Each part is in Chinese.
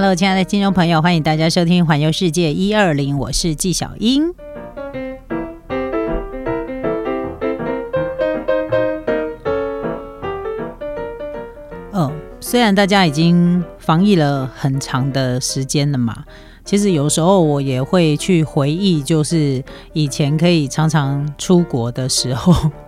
Hello，亲爱的听众朋友，欢迎大家收听《环游世界一二零》，我是纪晓英。嗯，虽然大家已经防疫了很长的时间了嘛，其实有时候我也会去回忆，就是以前可以常常出国的时候。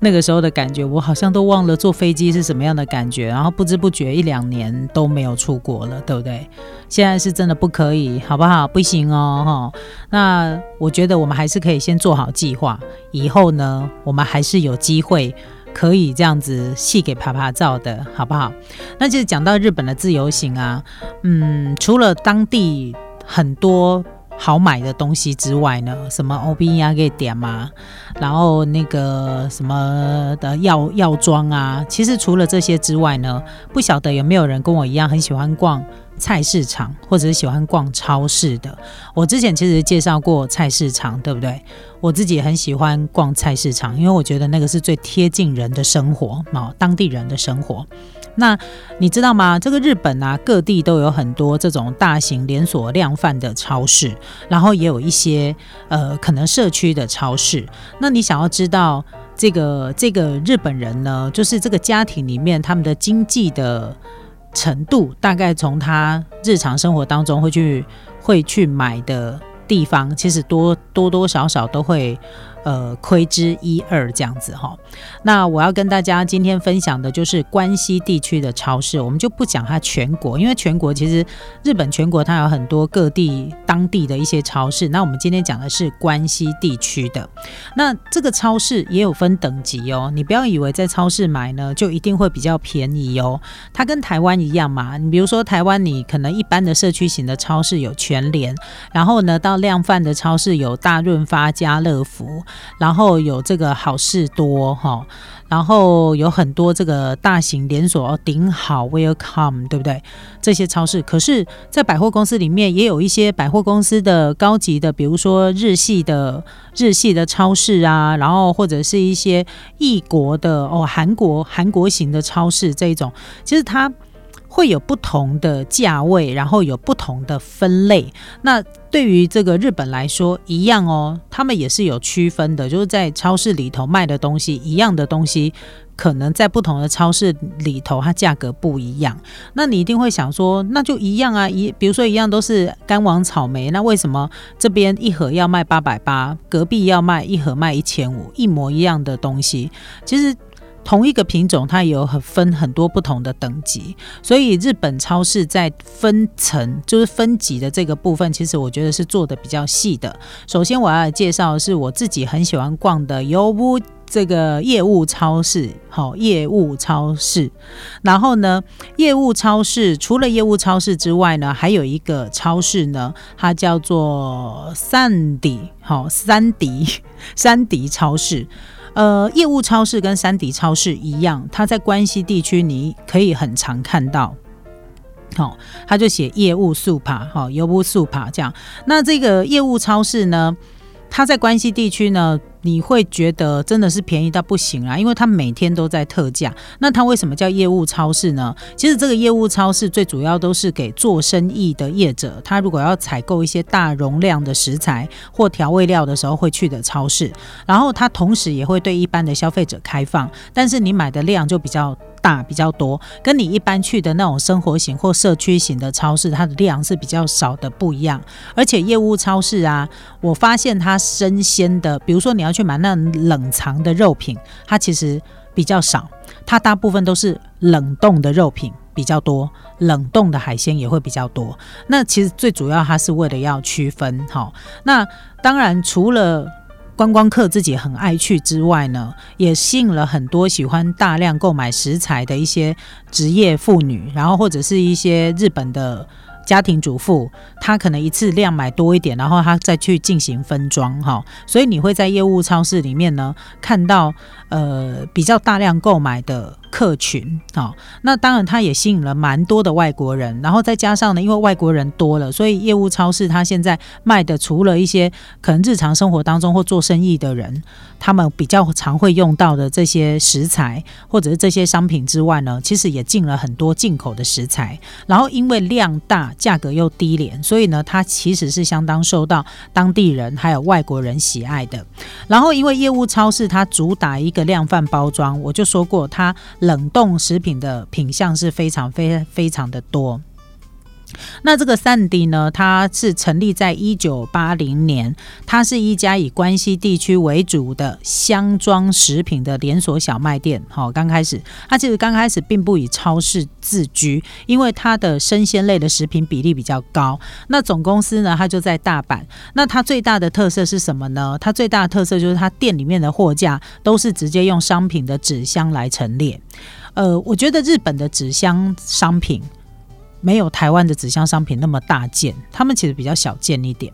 那个时候的感觉，我好像都忘了坐飞机是什么样的感觉，然后不知不觉一两年都没有出国了，对不对？现在是真的不可以，好不好？不行哦，哈。那我觉得我们还是可以先做好计划，以后呢，我们还是有机会可以这样子戏给啪啪照的，好不好？那就是讲到日本的自由行啊，嗯，除了当地很多。好买的东西之外呢，什么 O B 呀可以点嘛，然后那个什么的药药妆啊，其实除了这些之外呢，不晓得有没有人跟我一样很喜欢逛菜市场，或者是喜欢逛超市的。我之前其实介绍过菜市场，对不对？我自己很喜欢逛菜市场，因为我觉得那个是最贴近人的生活啊，当地人的生活。那你知道吗？这个日本啊，各地都有很多这种大型连锁量贩的超市，然后也有一些呃，可能社区的超市。那你想要知道这个这个日本人呢，就是这个家庭里面他们的经济的程度，大概从他日常生活当中会去会去买的地方，其实多多多少少都会。呃，窥之一二这样子哈。那我要跟大家今天分享的就是关西地区的超市，我们就不讲它全国，因为全国其实日本全国它有很多各地当地的一些超市。那我们今天讲的是关西地区的。那这个超市也有分等级哦，你不要以为在超市买呢就一定会比较便宜哦。它跟台湾一样嘛，你比如说台湾，你可能一般的社区型的超市有全联，然后呢到量贩的超市有大润发、家乐福。然后有这个好事多哈，然后有很多这个大型连锁哦顶好 Welcome 对不对？这些超市，可是，在百货公司里面也有一些百货公司的高级的，比如说日系的日系的超市啊，然后或者是一些异国的哦，韩国韩国型的超市这一种，其实它。会有不同的价位，然后有不同的分类。那对于这个日本来说，一样哦，他们也是有区分的，就是在超市里头卖的东西，一样的东西，可能在不同的超市里头，它价格不一样。那你一定会想说，那就一样啊，一比如说一样都是干王草莓，那为什么这边一盒要卖八百八，隔壁要卖一盒卖一千五，一模一样的东西，其实。同一个品种，它有很分很多不同的等级，所以日本超市在分层就是分级的这个部分，其实我觉得是做的比较细的。首先我要介绍是我自己很喜欢逛的油屋这个业务超市，好业务超市。然后呢，业务超市除了业务超市之外呢，还有一个超市呢，它叫做三迪，好三迪三迪超市。呃，业务超市跟三迪超市一样，它在关西地区你可以很常看到。好，他就写业务速爬，好，油布速爬这样。那这个业务超市呢，它在关西地区呢？你会觉得真的是便宜到不行啊，因为它每天都在特价。那它为什么叫业务超市呢？其实这个业务超市最主要都是给做生意的业者，他如果要采购一些大容量的食材或调味料的时候会去的超市。然后它同时也会对一般的消费者开放，但是你买的量就比较。大比较多，跟你一般去的那种生活型或社区型的超市，它的量是比较少的，不一样。而且业务超市啊，我发现它生鲜的，比如说你要去买那冷藏的肉品，它其实比较少，它大部分都是冷冻的肉品比较多，冷冻的海鲜也会比较多。那其实最主要，它是为了要区分哈。那当然除了。观光客自己很爱去之外呢，也吸引了很多喜欢大量购买食材的一些职业妇女，然后或者是一些日本的家庭主妇，她可能一次量买多一点，然后她再去进行分装哈。所以你会在业务超市里面呢看到呃比较大量购买的客群哦。那当然，它也吸引了蛮多的外国人。然后再加上呢，因为外国人多了，所以业务超市它现在卖的除了一些可能日常生活当中或做生意的人。他们比较常会用到的这些食材或者是这些商品之外呢，其实也进了很多进口的食材。然后因为量大，价格又低廉，所以呢，它其实是相当受到当地人还有外国人喜爱的。然后因为业务超市它主打一个量贩包装，我就说过，它冷冻食品的品相是非常非非常的多。那这个三 D 呢？它是成立在一九八零年，它是一家以关西地区为主的箱装食品的连锁小卖店。好，刚开始它其实刚开始并不以超市自居，因为它的生鲜类的食品比例比较高。那总公司呢，它就在大阪。那它最大的特色是什么呢？它最大的特色就是它店里面的货架都是直接用商品的纸箱来陈列。呃，我觉得日本的纸箱商品。没有台湾的纸箱商品那么大件，他们其实比较小件一点。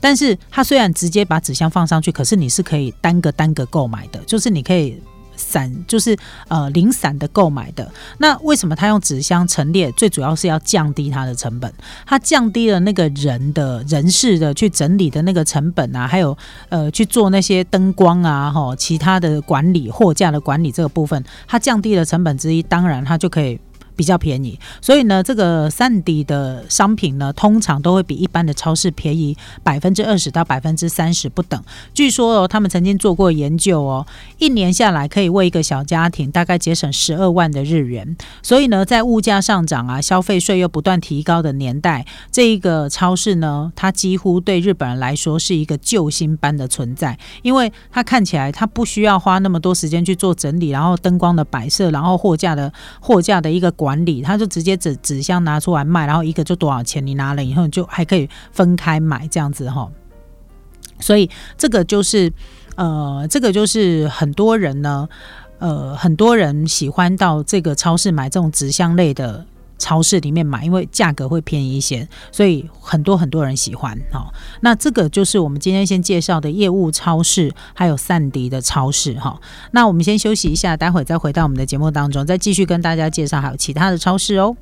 但是它虽然直接把纸箱放上去，可是你是可以单个单个购买的，就是你可以散，就是呃零散的购买的。那为什么他用纸箱陈列？最主要是要降低它的成本，它降低了那个人的人事的去整理的那个成本啊，还有呃去做那些灯光啊，哈，其他的管理货架的管理这个部分，它降低了成本之一，当然它就可以。比较便宜，所以呢，这个三 D 的商品呢，通常都会比一般的超市便宜百分之二十到百分之三十不等。据说哦，他们曾经做过研究哦，一年下来可以为一个小家庭大概节省十二万的日元。所以呢，在物价上涨啊，消费税又不断提高的年代，这一个超市呢，它几乎对日本人来说是一个救星般的存在，因为它看起来它不需要花那么多时间去做整理，然后灯光的摆设，然后货架的货架的一个。管理，他就直接纸纸箱拿出来卖，然后一个就多少钱？你拿了以后就还可以分开买这样子哈。所以这个就是呃，这个就是很多人呢，呃，很多人喜欢到这个超市买这种纸箱类的。超市里面买，因为价格会便宜一些，所以很多很多人喜欢哈。那这个就是我们今天先介绍的业务超市，还有散迪的超市哈。那我们先休息一下，待会再回到我们的节目当中，再继续跟大家介绍还有其他的超市哦。